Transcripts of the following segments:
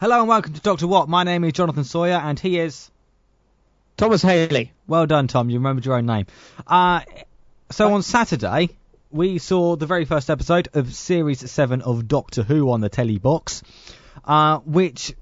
Hello and welcome to Doctor What. My name is Jonathan Sawyer, and he is. Thomas Haley. Well done, Tom. You remembered your own name. Uh, so on Saturday, we saw the very first episode of Series 7 of Doctor Who on the telly box, uh, which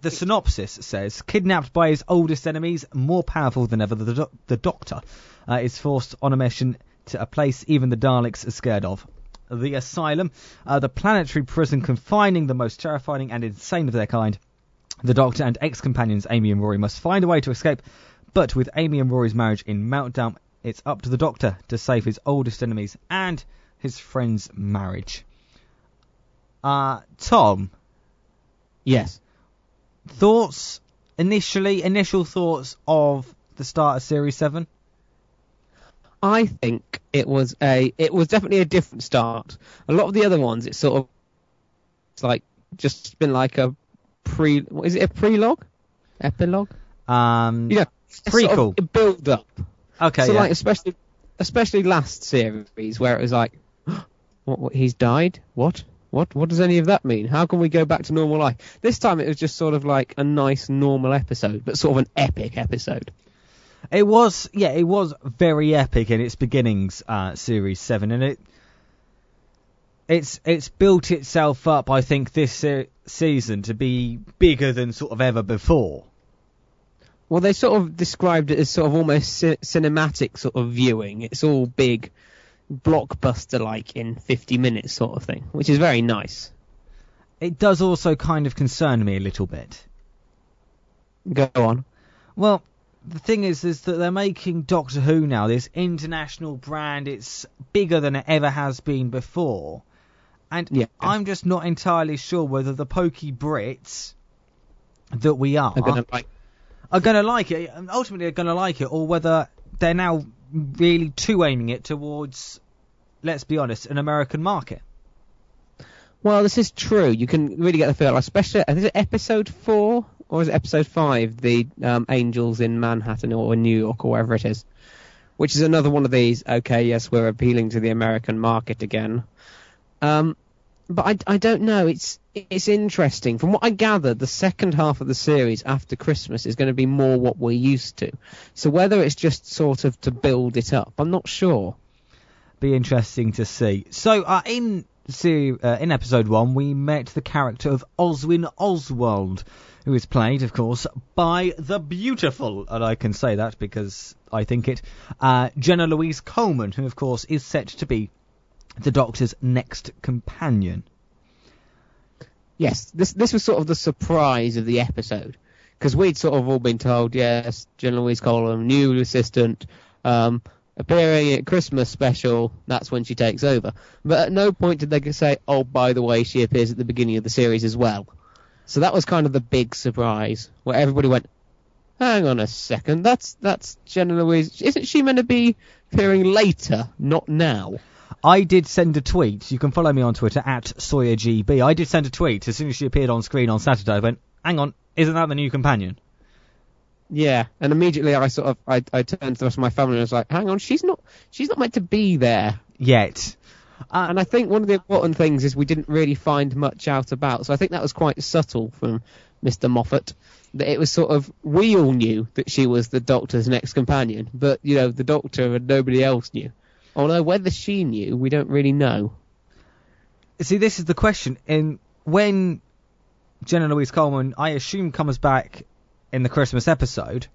the synopsis says kidnapped by his oldest enemies, more powerful than ever, the, do- the Doctor uh, is forced on a mission to a place even the Daleks are scared of. The Asylum, uh, the planetary prison confining the most terrifying and insane of their kind. The Doctor and ex-companions Amy and Rory must find a way to escape, but with Amy and Rory's marriage in meltdown, it's up to the Doctor to save his oldest enemies and his friend's marriage. Uh, Tom, Yes. thoughts initially, initial thoughts of the start of Series 7? I think it was a it was definitely a different start. A lot of the other ones, it's sort of it's like just been like a pre. What is it? A prelogue? Epilogue? Um, Yeah. Prequel. Sort of build up. okay, so yeah. like especially especially last series where it was like, what, what? He's died? What? What? What does any of that mean? How can we go back to normal life? This time it was just sort of like a nice normal episode, but sort of an epic episode. It was, yeah, it was very epic in its beginnings, uh, Series Seven, and it, it's it's built itself up, I think, this se- season to be bigger than sort of ever before. Well, they sort of described it as sort of almost ci- cinematic sort of viewing. It's all big, blockbuster-like in 50 minutes sort of thing, which is very nice. It does also kind of concern me a little bit. Go on. Well, the thing is, is that they're making Doctor Who now this international brand. It's bigger than it ever has been before, and Yeah. I'm just not entirely sure whether the pokey Brits that we are like. are going to like it, and ultimately are going to like it, or whether they're now really too aiming it towards, let's be honest, an American market. Well, this is true. You can really get the feel, especially. Is it episode four or is it episode five? The um, Angels in Manhattan or New York or wherever it is, which is another one of these. Okay, yes, we're appealing to the American market again. Um, but I, I don't know. It's it's interesting. From what I gather, the second half of the series after Christmas is going to be more what we're used to. So whether it's just sort of to build it up, I'm not sure. Be interesting to see. So, uh, in seri- uh, in episode one, we met the character of Oswin Oswald, who is played, of course, by the beautiful, and I can say that because I think it, uh, Jenna Louise Coleman, who, of course, is set to be the Doctor's next companion. Yes, this this was sort of the surprise of the episode because we'd sort of all been told, yes, Jenna Louise Coleman, new assistant, um, appearing at Christmas special. That's when she takes over. But at no point did they say, oh, by the way, she appears at the beginning of the series as well. So that was kind of the big surprise where everybody went, hang on a second, that's that's Jenna Louise. Isn't she meant to be appearing later, not now? I did send a tweet. You can follow me on Twitter at SawyerGB. I did send a tweet as soon as she appeared on screen on Saturday. I went, hang on, isn't that the new companion? Yeah, and immediately I sort of I, I turned to the rest of my family and was like, "Hang on, she's not she's not meant to be there." Yet. Uh, And I think one of the important things is we didn't really find much out about. So I think that was quite subtle from Mr. Moffat. That it was sort of we all knew that she was the Doctor's next companion, but you know the Doctor and nobody else knew. Although whether she knew, we don't really know. See, this is the question. In when Jenna Louise Coleman, I assume, comes back in the Christmas episode,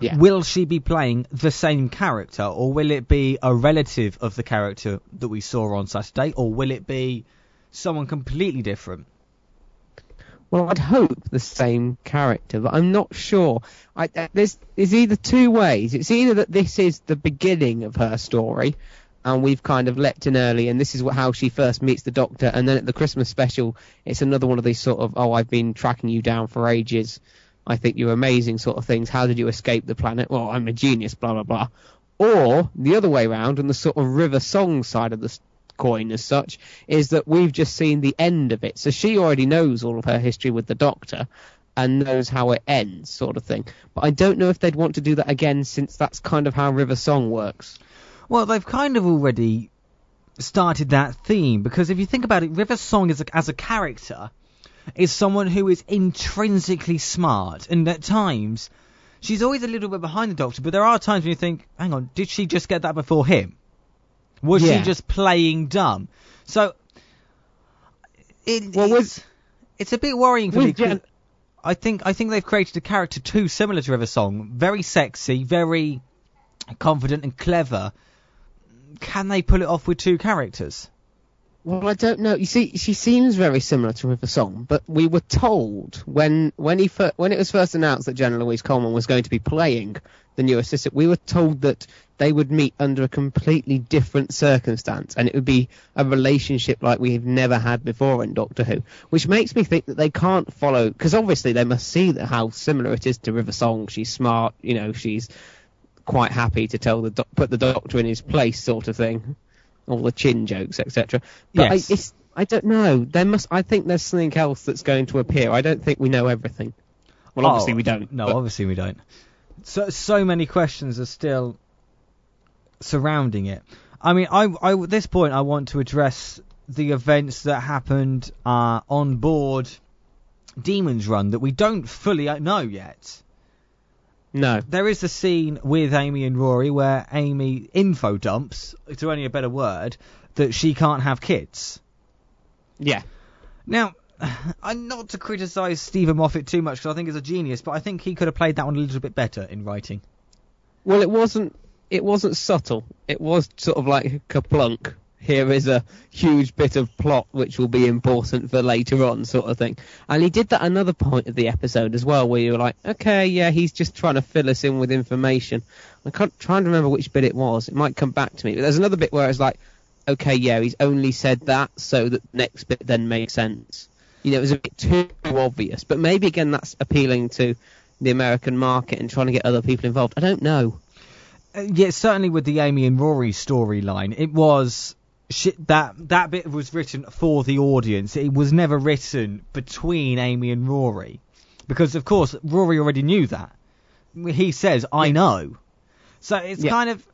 Yeah. will she be playing the same character, or will it be a relative of the character that we saw on Saturday, or will it be someone completely different? Well, I'd hope the same character, but I'm not sure. I, uh, there's, there's either two ways. It's either that this is the beginning of her story, and we've kind of leapt in early, and this is what, how she first meets the Doctor, and then at the Christmas special, it's another one of these sort of, oh, I've been tracking you down for ages. I think you're amazing sort of things. How did you escape the planet? Well, I'm a genius, blah, blah, blah. Or the other way round, and the sort of River Song side of the coin as such, is that we've just seen the end of it. So she already knows all of her history with the Doctor and knows how it ends, sort of thing. But I don't know if they'd want to do that again since that's kind of how River Song works. Well, they've kind of already started that theme because if you think about it, River Song is a, as a character is someone who is intrinsically smart, and at times she's always a little bit behind the Doctor. But there are times when you think, hang on, did she just get that before him? Was Yeah. she just playing dumb? So it, Well, with- it's, it's a bit worrying for me. I think I think they've created a character too similar to River Song, very sexy, very confident and clever. Can they pull it off with two characters? Well, I don't know. You see, she seems very similar to River Song, but we were told when when he fir- when it was first announced that Jenna Louise Coleman was going to be playing the new assistant, we were told that they would meet under a completely different circumstance, and it would be a relationship like we've never had before in Doctor Who, which makes me think that they can't follow because obviously they must see that how similar it is to River Song. She's smart, you know, she's quite happy to tell the doc- put the Doctor in his place, sort of thing all the chin jokes, etc. But Yes. I, it's, I don't know. There must. I think there's something else that's going to appear. I don't think we know everything. Well, obviously Oh, we don't. No, but- obviously we don't. So so many questions are still surrounding it. I mean, I, I at this point I want to address the events that happened uh, on board Demon's Run that we don't fully know yet. No. There is a scene with Amy and Rory where Amy info dumps, to only a better word, that she can't have kids. Yeah. Now, I'm not to criticise Steven Moffat too much because I think he's a genius, but I think he could have played that one a little bit better in writing. Well, it wasn't. It wasn't subtle. It was sort of like kaplunk. Here is a huge bit of plot which will be important for later on, sort of thing. And he did that another point of the episode as well, where you were like, okay, yeah, he's just trying to fill us in with information. I can't trying to remember which bit it was. It might come back to me. But there's another bit where it's like, okay, yeah, he's only said that so that the next bit then makes sense. You know, it was a bit too obvious. But maybe again, that's appealing to the American market and trying to get other people involved. I don't know. Uh, yeah, certainly with the Amy and Rory storyline, it was shit that that bit was written for the audience. It was never written between Amy and Rory, because of course Rory already knew that. He says, "I know," so it's Yeah. kind of.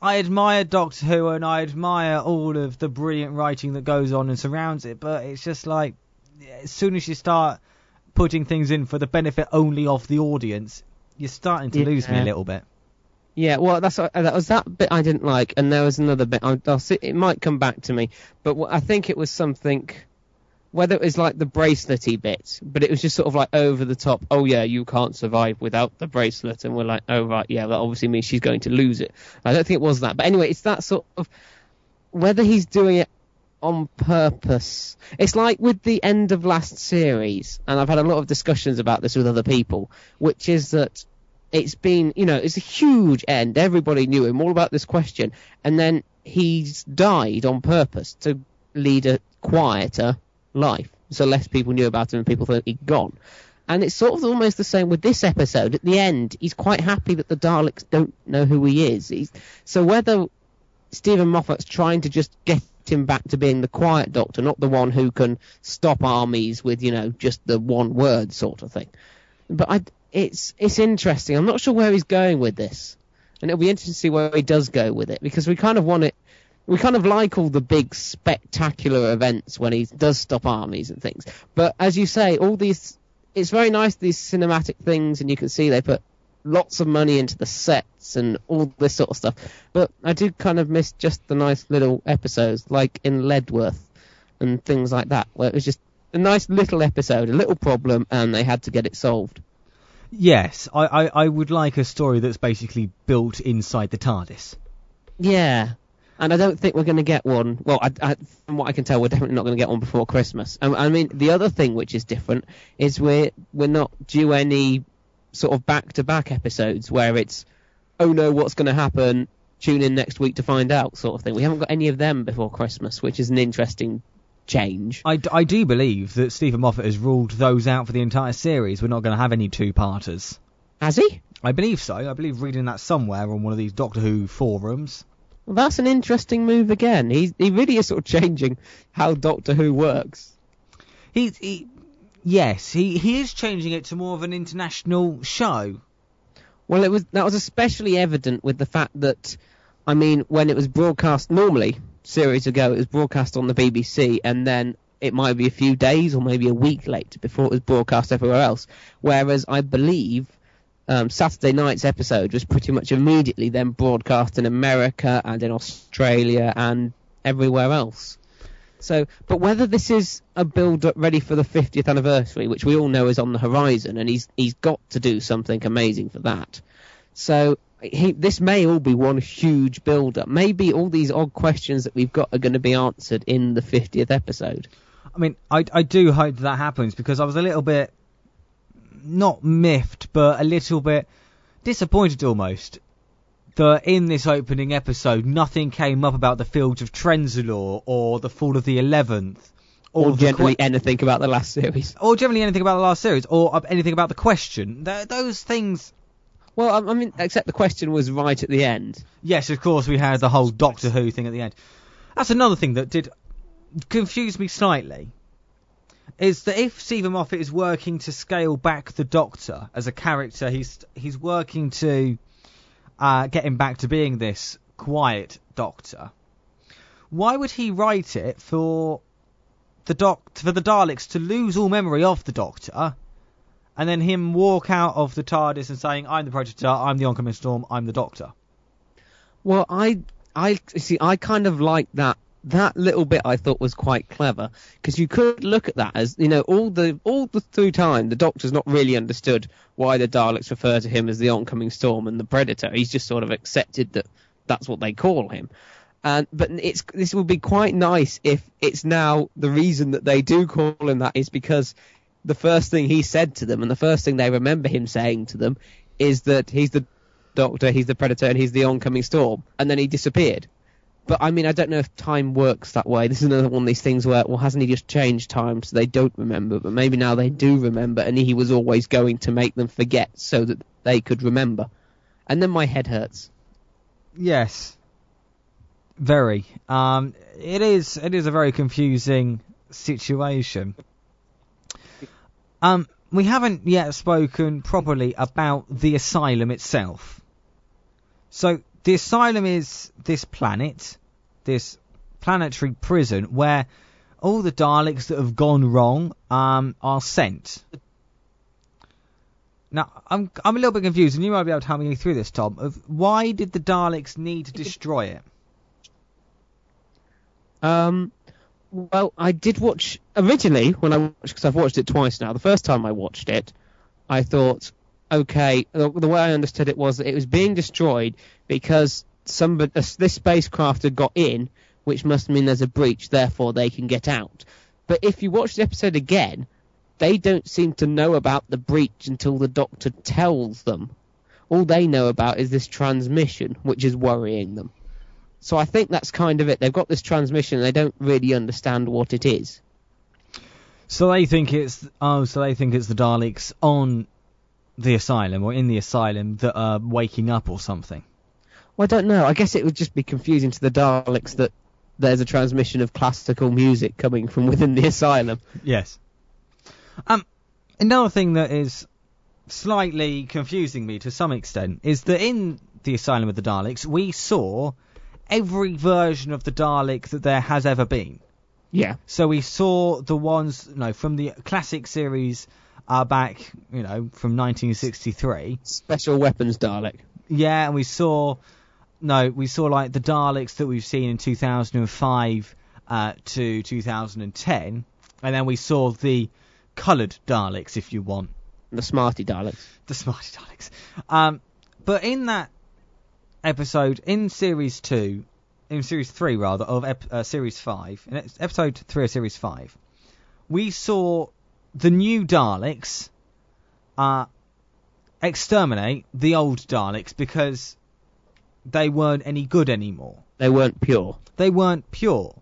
I admire Doctor Who and I admire all of the brilliant writing that goes on and surrounds it, but it's just like as soon as you start putting things in for the benefit only of the audience, you're starting to lose me a little bit. Yeah, well, that's uh, that was that bit I didn't like, and there was another bit. I'll, I'll see, it might come back to me, but I think it was something, whether it was like the bracelety bit, but it was just sort of like over the top. Oh yeah, you can't survive without the bracelet, and we're like, oh right, yeah, that obviously means she's going to lose it. I don't think it was that, but anyway, it's that sort of whether he's doing it on purpose. It's like with the end of last series, and I've had a lot of discussions about this with other people, which is that it's been, you know, it's a huge end. Everybody knew him, all about this question, and then he's died on purpose to lead a quieter life, so less people knew about him and people thought he'd gone. And it's sort of almost the same with this episode. At the end, he's quite happy that the Daleks don't know who he is. He's, so whether Steven Moffat's trying to just get him back to being the quiet doctor, not the one who can stop armies with, you know, just the one word sort of thing. But I, it's it's interesting. I'm not sure where he's going with this, and it'll be interesting to see where he does go with it because we kind of want it. We kind of like all the big spectacular events when he does stop armies and things. But as you say, all these, it's very nice these cinematic things, and you can see they put lots of money into the sets and all this sort of stuff. But I do kind of miss just the nice little episodes, like in Leadworth and things like that, where it was just a nice little episode, a little problem, and they had to get it solved. Yes, I, I, I would like a story that's basically built inside the TARDIS. Yeah. And I don't think we're going to get one. Well, I, I, from what I can tell, we're definitely not going to get one before Christmas. Um, I mean, the other thing which is different is we're we're not due any sort of back-to-back episodes where it's, oh no, what's going to happen? Tune in next week to find out, sort of thing. We haven't got any of them before Christmas, which is an interesting change. I, I do believe that Steven Moffat has ruled those out for the entire series. We're not going to have any two-parters. Has he? I believe so. I believe reading that somewhere on one of these Doctor Who forums. Well, that's an interesting move again. He he really is sort of changing how Doctor Who works. He, he yes, he, he is changing it to more of an international show. Well, it was that was especially evident with the fact that, I mean, when it was broadcast normally series ago, it was broadcast on the BBC, and then it might be a few days or maybe a week late before it was broadcast everywhere else. Whereas I believe um, Saturday night's episode was pretty much immediately then broadcast in America and in Australia and everywhere else. So, but whether this is a build up ready for the 50th anniversary, which we all know is on the horizon, and he's he's got to do something amazing for that. So he, this may all be one huge build up. Maybe all these odd questions that we've got are going to be answered in the 50th episode. I mean, I, I do hope that happens because I was a little bit not miffed, but a little bit disappointed almost that in this opening episode nothing came up about the fields of Trenzalore or the fall of the Eleventh. Or, the generally que- anything about the last series. or generally anything about the last series, or uh, anything about the question. Th- those things. Well, I, I mean, except the question was right at the end. Yes, of course, we had the whole Doctor Who thing at the end. That's another thing that did confuse me slightly. Is that if Steven Moffat is working to scale back the Doctor as a character, he's he's working to uh, get him back to being this quiet Doctor. Why would he write it for the doc for the Daleks to lose all memory of the Doctor, and then him walk out of the TARDIS and saying, "I'm the Predator, I'm the oncoming storm, I'm the Doctor." Well, I, I see. I kind of like that. That little bit I thought was quite clever because you could look at that as you know all the all the through time the Doctor's not really understood why the Daleks refer to him as the oncoming storm and the Predator. He's just sort of accepted that that's what they call him. And but it's this would be quite nice if it's now the reason that they do call him that is because the first thing he said to them and the first thing they remember him saying to them is that he's the Doctor, he's the Predator, and he's the oncoming storm, and then he disappeared. But I mean, I don't know if time works that way. This is another one of these things where, well, hasn't he just changed time so they don't remember? But maybe now they do remember, and he was always going to make them forget so that they could remember. And then my head hurts. Yes. Very. Um, it is. It is a very confusing situation. Um, we haven't yet spoken properly about the asylum itself. So the asylum is this planet, this planetary prison where all the Daleks that have gone wrong um, are sent. Now, I'm I'm a little bit confused, and you might be able to help me through this, Tom. Of why did the Daleks need to destroy it? Um, well, I did watch originally when I watched because I've watched it twice now. The first time I watched it, I thought, okay, the, the way I understood it was that it was being destroyed because somebody this spacecraft had got in, which must mean there's a breach, therefore they can get out. But if you watch the episode again, they don't seem to know about the breach until the Doctor tells them. All they know about is this transmission, which is worrying them. So I think that's kind of it. They've got this transmission, and they don't really understand what it is. So they think it's oh, so they think it's the Daleks on the asylum or in the asylum that are waking up or something. Well, I don't know. I guess it would just be confusing to the Daleks that there's a transmission of classical music coming from within the asylum. Yes. Um, another thing that is slightly confusing me to some extent is that in the Asylum of the Daleks we saw every version of the Dalek that there has ever been. Yeah. So we saw the ones, no, from the classic series uh, back, you know, from 1963. Special weapons Dalek. Yeah, and we saw, no, we saw like the Daleks that we've seen in 2005 uh, to 2010, and then we saw the coloured Daleks, if you want, The Smarty Daleks. the Smarty Daleks. Um, but in that episode, in series two, in series three rather of ep- uh, series five, in episode three of series five, we saw the new Daleks uh, exterminate the old Daleks because they weren't any good anymore. They weren't pure. They weren't pure.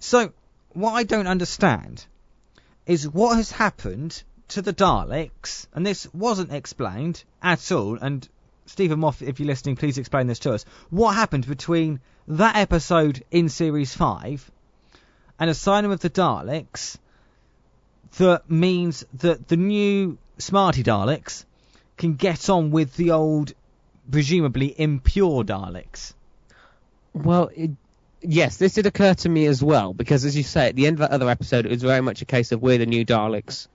So, what I don't understand is what has happened to the Daleks, and this wasn't explained at all, and Steven Moffat, if you're listening, please explain this to us. What happened between that episode in Series 5 and Asylum of the Daleks that means that the new Smarty Daleks can get on with the old, presumably impure Daleks? Well, it, Yes, this did occur to me as well, because as you say, at the end of that other episode, it was very much a case of we're the new Daleks.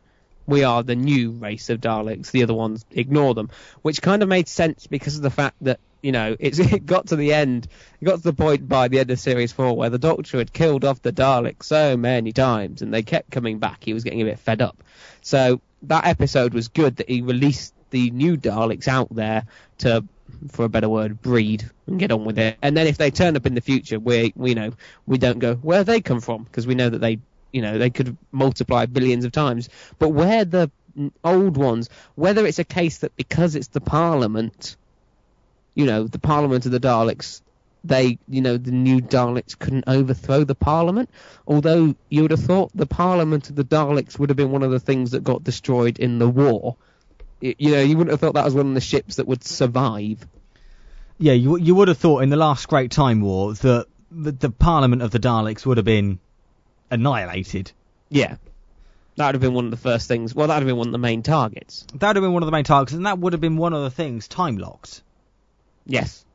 We are the new race of Daleks. The other ones ignore them, which kind of made sense because of the fact that you know it got to the end, it got to the point by the end of series four where the Doctor had killed off the Daleks so many times, and they kept coming back. He was getting a bit fed up. So that episode was good that he released the new Daleks out there to for a better word, breed and get on with it. And then if they turn up in the future, we we know we don't go where they come from because we know that they you know they could multiply billions of times. But where the old ones, whether it's a case that because it's the Parliament, you know, the Parliament of the Daleks, they you know the new Daleks couldn't overthrow the Parliament. Although you would have thought the Parliament of the Daleks would have been one of the things that got destroyed in the war you know, you wouldn't have thought that was one of the ships that would survive. Yeah, you you would have thought in the last Great Time War that the, the Parliament of the Daleks would have been annihilated. Yeah. That would have been one of the first things. Well, that would have been one of the main targets. That would have been one of the main targets, and that would have been one of the things time locked. Yes.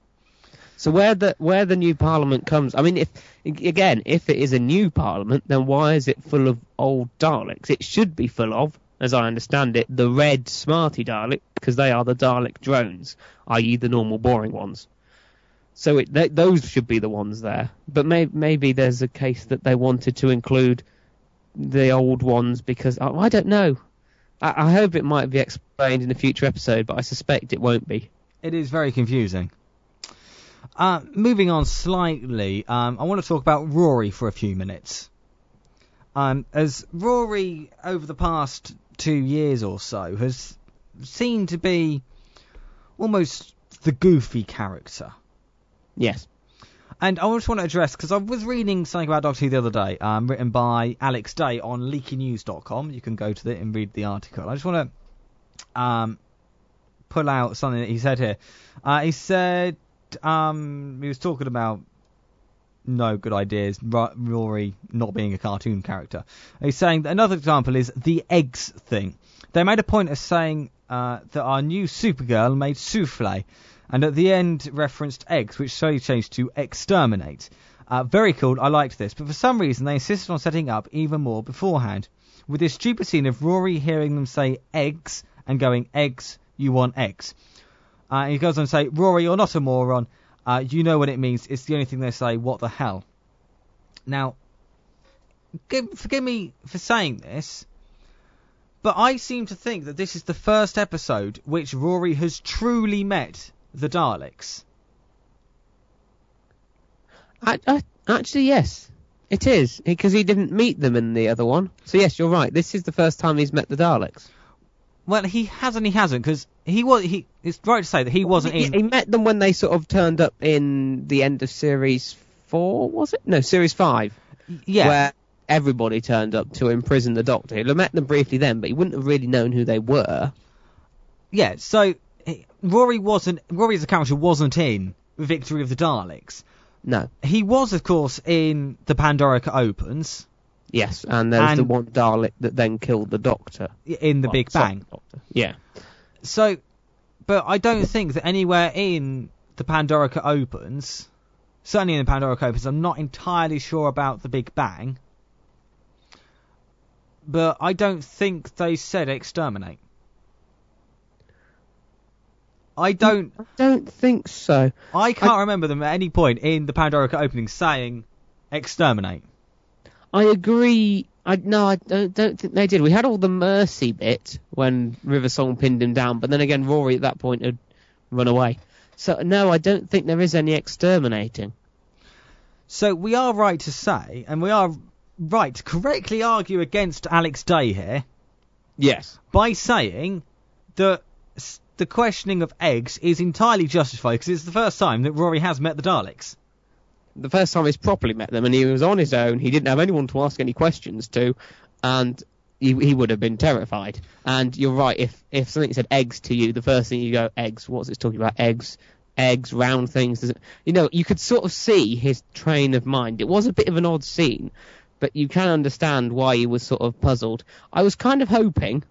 So where the where the new parliament comes, I mean, if again, if it is a new parliament, then why is it full of old Daleks? It should be full of as I understand it, the red Smarty Dalek, because they are the Dalek drones, i.e. the normal boring ones. So it, those should be the ones there. But may, maybe there's a case that they wanted to include the old ones because oh, I don't know. I, I hope it might be explained in a future episode, but I suspect it won't be. It is very confusing. Uh, moving on slightly, um, I want to talk about Rory for a few minutes. Um, as Rory, over the past two years or so has seemed to be almost the goofy character. Yes. And I just want to address because I was reading something about Doctor Who the other day, um, written by Alex Day on leakynews.com. You can go to it and read the article. I just want to um, pull out something that he said here. Uh, he said um, he was talking about no good ideas. Rory not being a cartoon character. He's saying that another example is the eggs thing. They made a point of saying uh, that our new Supergirl made souffle, and at the end referenced eggs, which slowly changed to exterminate. Uh, very cool. I liked this, but for some reason they insisted on setting up even more beforehand. With this stupid scene of Rory hearing them say eggs and going eggs, you want eggs. Uh, he goes on to say, Rory, you're not a moron. Uh, you know what it means. It's the only thing they say. What the hell? Now, forgive me for saying this, but I seem to think that this is the first episode which Rory has truly met the Daleks. I, I, actually, yes, it is because he didn't meet them in the other one. So yes, you're right. This is the first time he's met the Daleks. Well, he hasn't. He hasn't because he was. He. It's right to say that he wasn't he, in. He met them when they sort of turned up in the end of series four. Was it? No, series five. Yeah. Where everybody turned up to imprison the Doctor. He'd have met them briefly then, but he wouldn't have really known who they were. Yeah. So Rory wasn't. Rory as a character wasn't in Victory of the Daleks. No. He was, of course, in the Pandorica Opens. Yes, and there's and the one Dalek that then killed the Doctor in the well, Big Bang. Yeah. So, but I don't think that anywhere in the Pandorica Opens, certainly in the Pandorica Opens, I'm not entirely sure about the Big Bang, but I don't think they said exterminate. I don't. I don't think so. I can't I, remember them at any point in the Pandorica opening saying exterminate. I agree. I no, I don't, don't think they did. We had all the mercy bit when River Song pinned him down, but then again, Rory at that point had run away. So no, I don't think there is any exterminating. So we are right to say, and we are right correctly argue against Alex Day here. Yes. By saying that the questioning of eggs is entirely justified because it's the first time that Rory has met the Daleks the first time he's properly met them, and he was on his own. He didn't have anyone to ask any questions to, and he, he would have been terrified. And you're right. If if something said eggs to you, the first thing you go eggs. What's it talking about? Eggs, eggs, round things. You know, you could sort of see his train of mind. It was a bit of an odd scene, but you can understand why he was sort of puzzled. I was kind of hoping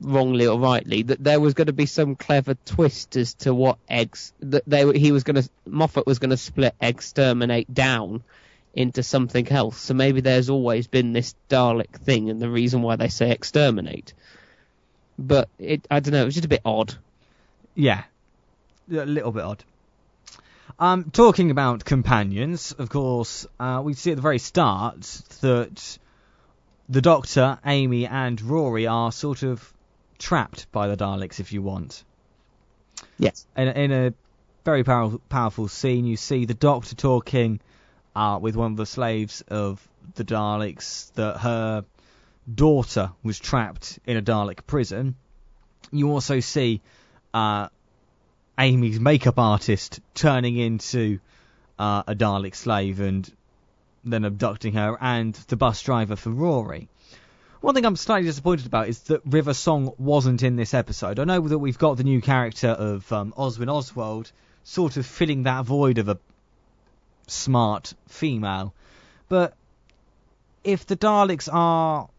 wrongly or rightly, that there was going to be some clever twist as to what eggs that they he was going to Moffat was going to split exterminate down into something else. So maybe there's always been this Dalek thing, and the reason why they say exterminate. But it, I don't know, it was just a bit odd. Yeah, a little bit odd. Um, talking about companions, of course, uh, we see at the very start that the Doctor, Amy, and Rory are sort of trapped by the Daleks, if you want. Yes. In, a- in a very powerful, powerful scene, you see the Doctor talking uh, with one of the slaves of the Daleks that her daughter was trapped in a Dalek prison. You also see uh, Amy's makeup artist turning into uh, a Dalek slave and then abducting her, and the bus driver for Rory. One thing I'm slightly disappointed about is that River Song wasn't in this episode. I know that we've got the new character of um, Oswin Oswald sort of filling that void of a smart female, but if the Daleks are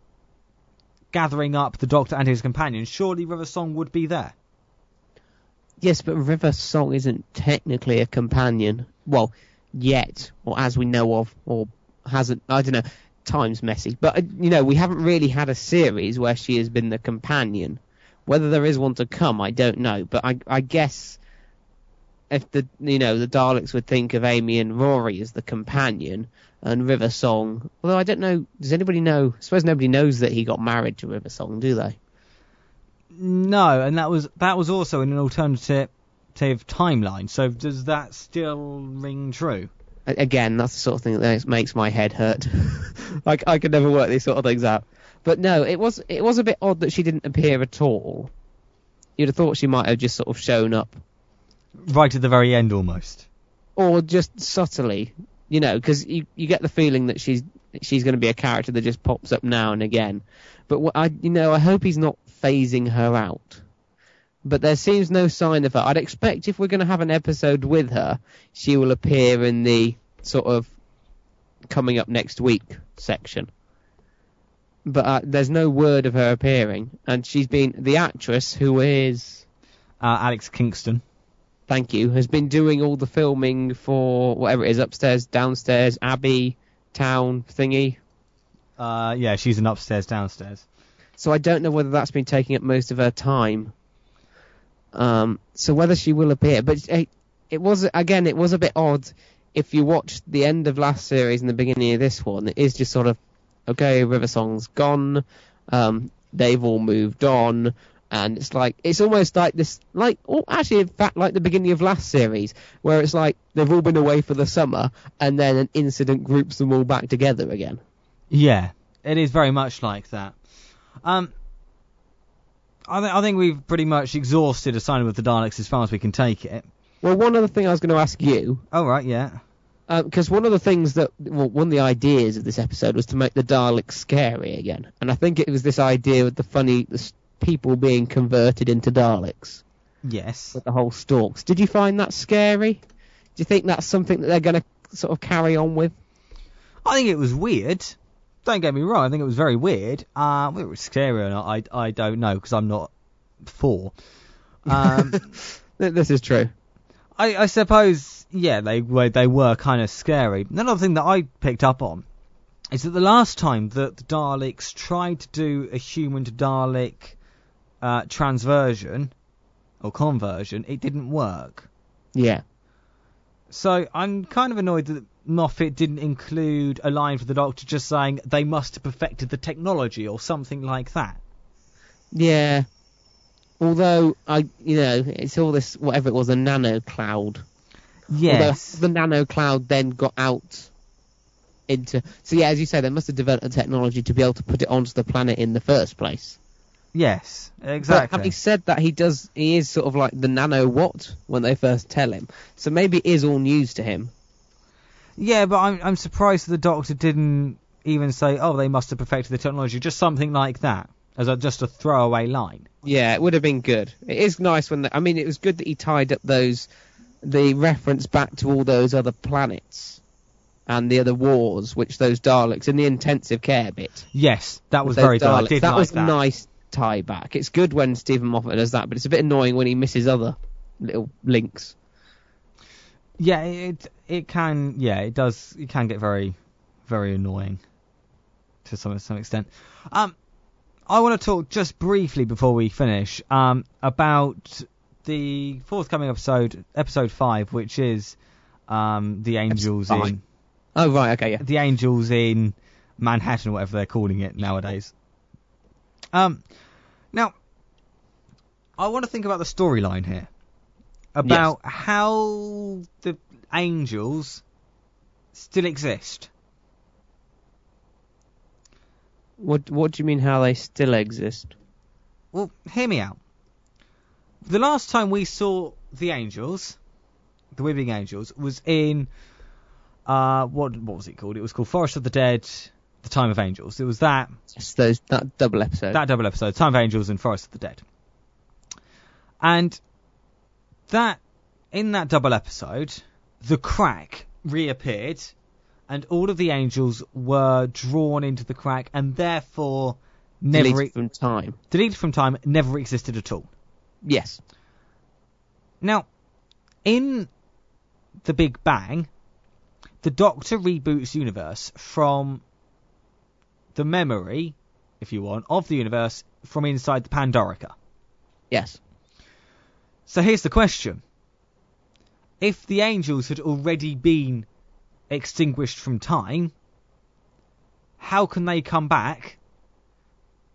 gathering up the Doctor and his companions, surely River Song would be there. Yes, but River Song isn't technically a companion. Well, yet, or as we know of, or hasn't. I don't know. Time's messy, but uh, you know we haven't really had a series where she has been the companion. Whether there is one to come, I don't know. But I, I guess if the you know the Daleks would think of Amy and Rory as the companion, and River Song. Although I don't know. Does anybody know? I suppose nobody knows that he got married to River Song, do they? No, and that was that was also in an alternative timeline. So does that still ring true? Again, that's the sort of thing that makes my head hurt. like I could never work these sort of things out. But no, it was it was a bit odd that she didn't appear at all. You'd have thought she might have just sort of shown up, Right at the very end, almost. or just subtly, you know, because you you get the feeling that she's she's going to be a character that just pops up now and again. But what I you know I hope he's not phasing her out. But there seems no sign of her. I'd expect if we're going to have an episode with her, she will appear in the sort of coming up next week section. But uh, there's no word of her appearing, and she's been the actress who is Uh, Alex Kingston. thank you, has been doing all the filming for whatever it is, upstairs, downstairs, Abbey, Town, thingy. Uh, yeah, she's an upstairs, downstairs. So I don't know whether that's been taking up most of her time. Um, so whether she will appear, but it, it was again, it was a bit odd. If you watched the end of last series and the beginning of this one, it is just sort of okay. River Song's gone. Um, they've all moved on. And it's like it's almost like this, like oh, actually, in fact, like the beginning of last series, where it's like they've all been away for the summer, and then an incident groups them all back together again. Yeah, it is very much like that. Um, I, th- I think we've pretty much exhausted Asylum with the Daleks as far as we can take it. Well, one other thing I was going to ask you, Oh, right, yeah. because one of the things that, well, one of the ideas of this episode was to make the Daleks scary again, and I think it was this idea with the funny the s- people being converted into Daleks Yes. with the whole stalks. Did you find that scary? Do you think that's something that they're going to sort of carry on with? I think it was weird. Don't get me wrong, I think it was very weird. Uh, whether it was scary or not, I, I don't know, because I'm not four. Um, This is true. I, I suppose, yeah, they were they were kind of scary. Another thing that I picked up on is that the last time that the Daleks tried to do a human to Dalek uh, transversion or conversion, it didn't work. Yeah. So I'm kind of annoyed that Moffat didn't include a line for the Doctor just saying they must have perfected the technology or something like that. Yeah. Although I, you know, it's all this whatever it was, a nano cloud. Yes. Although the nano cloud then got out into. So yeah, as you say, they must have developed the technology to be able to put it onto the planet in the first place. Yes. But Exactly. having said that, he does. He is sort of like the nano what when they first tell him. So maybe it is all news to him. Yeah, but I'm I'm surprised that the Doctor didn't even say, "Oh, they must have perfected the technology." Just something like that, as a, just a throwaway line. Yeah, it would have been good. It is nice when. The, I mean, it was good that he tied up those, the reference back to all those other planets, and the other wars, which those Daleks in the intensive care bit. Yes, that was very. Daleks, that like was that. nice. tie back. It's good when Steven Moffat does that, but it's a bit annoying when he misses other little links. Yeah, it it can. Yeah, it does. It can get very, very annoying to some some extent. Um, I want to talk just briefly before we finish. Um, about the forthcoming episode, episode five, which is um the angels in Oh right, okay, yeah. the angels in Manhattan, or whatever they're calling it nowadays. Um, now, I want to think about the storyline here, about how the angels still exist. What What do you mean? How they still exist? Well, hear me out. The last time we saw the angels, the Weeping Angels, was in uh what what was it called? It was called Forest of the Dead, The Time of Angels. It was that Just those that double episode. that double episode, Time of Angels and Forest of the Dead. And that in that double episode, the crack reappeared, and all of the angels were drawn into the crack, and therefore never Deleted e- from time. deleted from time, never existed at all. Yes. Now, in the Big Bang, the Doctor reboots universe from the memory, if you want, of the universe from inside the Pandorica. Yes. So here's the question. If the angels had already been extinguished from time, how can they come back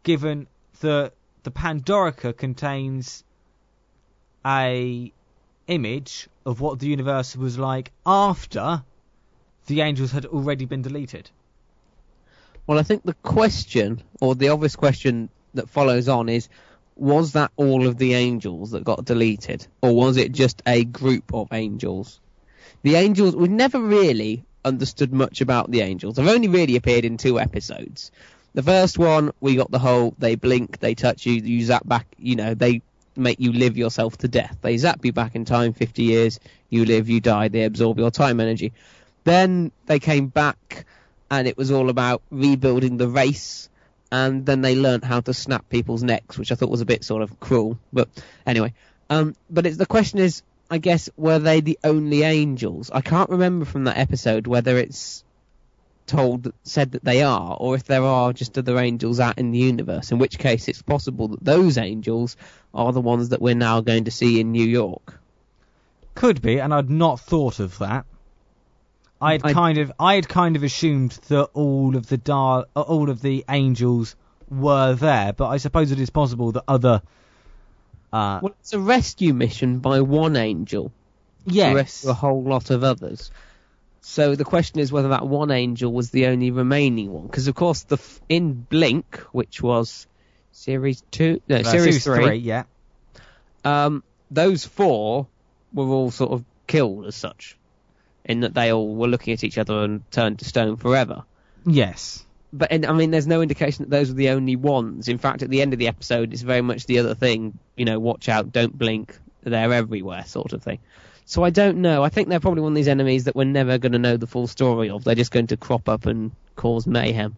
given that the Pandorica contains a image of what the universe was like after the angels had already been deleted? Well, I think the question, or the obvious question that follows on, is was that all of the angels that got deleted, or was it just a group of angels? The angels, we've never really understood much about the angels. They've only really appeared in two episodes. The first one, we got the whole they blink, they touch you, you zap back, you know, they make you live yourself to death. They zap you back in time 50 years, you live, you die, they absorb your time energy. Then they came back and it was all about rebuilding the race. And then they learnt how to snap people's necks, which I thought was a bit sort of cruel. But anyway, um, but it's, the question is, I guess, were they the only angels? I can't remember from that episode whether it's told said that they are, or if there are just other angels out in the universe. In which case, it's possible that those angels are the ones that we're now going to see in New York. Could be, and I'd not thought of that. I had I- kind of, I had kind of assumed that all of the dar- uh, all of the angels were there, but I suppose it is possible that other, uh, Well, it's a rescue mission by one angel. yes, a whole lot of others. So the question is whether that one angel was the only remaining one, because of course the f- in Blink, which was series two, no, Uh, series, three, yeah, um, those four were all sort of killed as such, in that they all were looking at each other and turned to stone forever. yes, But and, I mean, there's no indication that those were the only ones. In fact, at the end of the episode, it's very much the other thing. You know, watch out, don't blink, they're everywhere, sort of thing. So I don't know. I think they're probably one of these enemies that we're never going to know the full story of. They're just going to crop up and cause mayhem.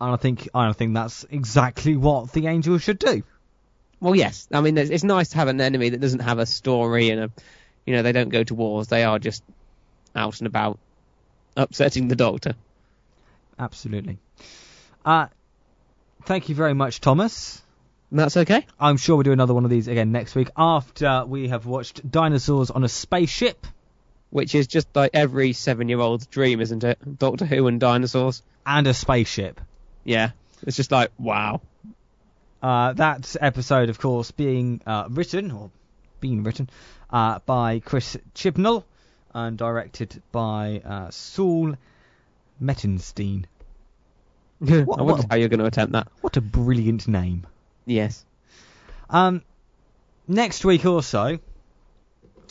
and I think, I think that's exactly what the angel should do. Well, yes. I mean, it's nice to have an enemy that doesn't have a story and a, you know, they don't go to wars. They are just out and about, upsetting the Doctor. Absolutely. Uh, thank you very much, Thomas. That's okay. I'm sure we'll do another one of these again next week after we have watched Dinosaurs on a Spaceship. Which is just like every seven-year-old's dream, isn't it? Doctor Who and dinosaurs. and a spaceship. Yeah. It's just like wow. Uh, that episode, of course, being uh, written or being written uh, by Chris Chibnall and directed by uh, Saul Mettenstein. I What- wonder what- how you're going to attempt that. What a brilliant name. Yes. Um, next week also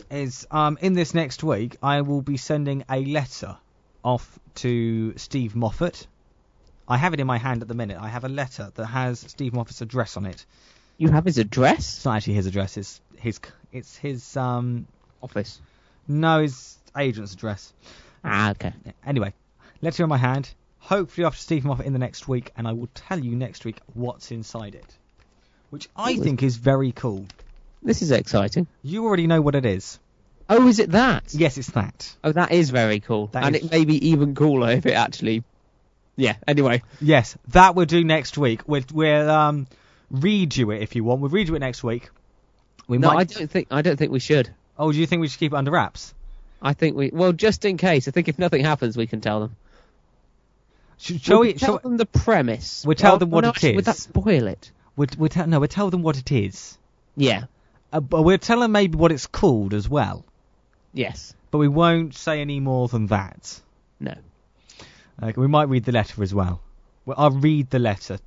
is um in this next week I will be sending a letter off to Steve Moffat. I have it in my hand at the minute. I have a letter that has Steve Moffat's address on it. You have his address? It's not actually his address. It's his. It's his. Um. Office. No, his agent's address. Ah, okay. Anyway, letter in my hand. hopefully after Steven Moffat in the next week, and I will tell you next week what's inside it, which I Ooh. think is very cool. This is exciting. You already know what it is. Oh, is it that? Yes, it's that. Oh, that is very cool. That and is- it may be even cooler if it actually. Yeah. Anyway. Yes, that we'll do next week. We'll, we'll um, read you it if you want. We'll read you it next week. We No, I don't think. I don't think we should. Oh, do you think we should keep it under wraps? I think we. Well, just in case. I think if nothing happens, we can tell them. Should, shall We'll we? tell Shall, them the premise. We'll tell Oh, them what no, it actually, Would that spoil it? we'll, we'll tell, no, we'll tell them what it is. Yeah. Uh, but we'll tell them maybe what it's called as well. Yes. But we won't say any more than that. No. Uh, we might read the letter as well. well I'll read the letter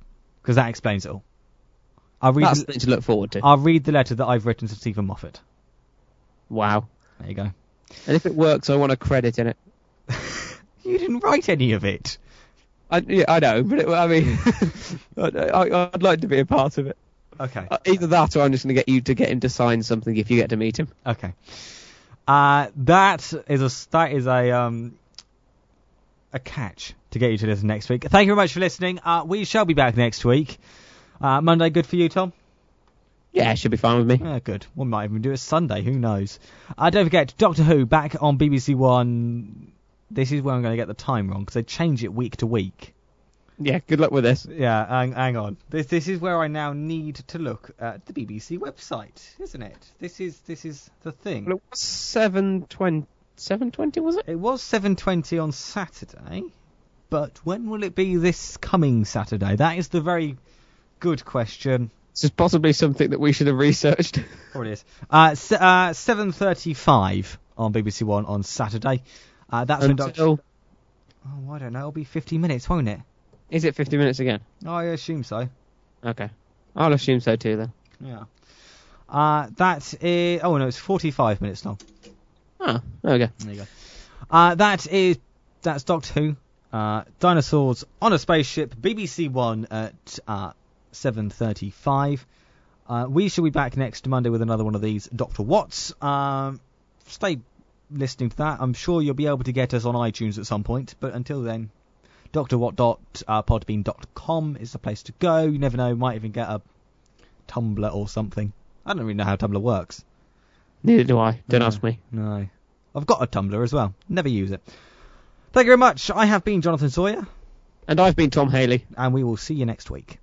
because that explains it all. I'll read. That's The, something to look forward to. I'll read the letter that I've written to Steven Moffat. wow. There you go. And if it works, I want a credit in it. You didn't write any of it. I, yeah, I know, but it, I mean, I, I, I'd like to be a part of it. Okay. Uh, Either that, or I'm just going to get you to get him to sign something if you get to meet him. Okay. Uh, that is a that is a um a catch to get you to listen next week. Thank you very much for listening. Uh, we shall be back next week. Uh, Monday, good for you, Tom? Yeah, should be fine with me. Yeah, good. We might even do it Sunday. Who knows? Uh, don't forget, Doctor Who back on BBC One. This is where I'm going to get the time wrong because they change it week to week. Yeah, good luck with this. Yeah, hang, hang on. This this is where I now need to look at the BBC website, isn't it? This is this is the thing. Well, it was 720, 720 was it? It was 7:20 on Saturday, but when will it be this coming Saturday? That is the very good question. This is possibly something that we should have researched. Probably is. Uh, se- uh, 7:35 on BBC One on Saturday. Uh, that's when Doctor. Until, Oh, I don't know. It'll be 50 minutes, won't it? is it 50 minutes again? I assume so. Okay. I'll assume so too then. Yeah. Uh, that is. Oh no, it's 45 minutes long. Ah, there we go. There you go. Uh, that is that's Doctor Who. Uh, dinosaurs on a spaceship. BBC One at uh, 7:35. Uh, we shall be back next Monday with another one of these Doctor Watts. Um, stay listening to that. I'm sure you'll be able to get us on iTunes at some point. But until then, drwatt.podbean.com is the place to go. You never know, you might even get a Tumblr or something. I don't really know how Tumblr works. Neither do I. Don't No. ask me. No. I've got a Tumblr as well. Never use it. Thank you very much. I have been Jonathan Sawyer, And I've been Tom Haley. and we will see you next week.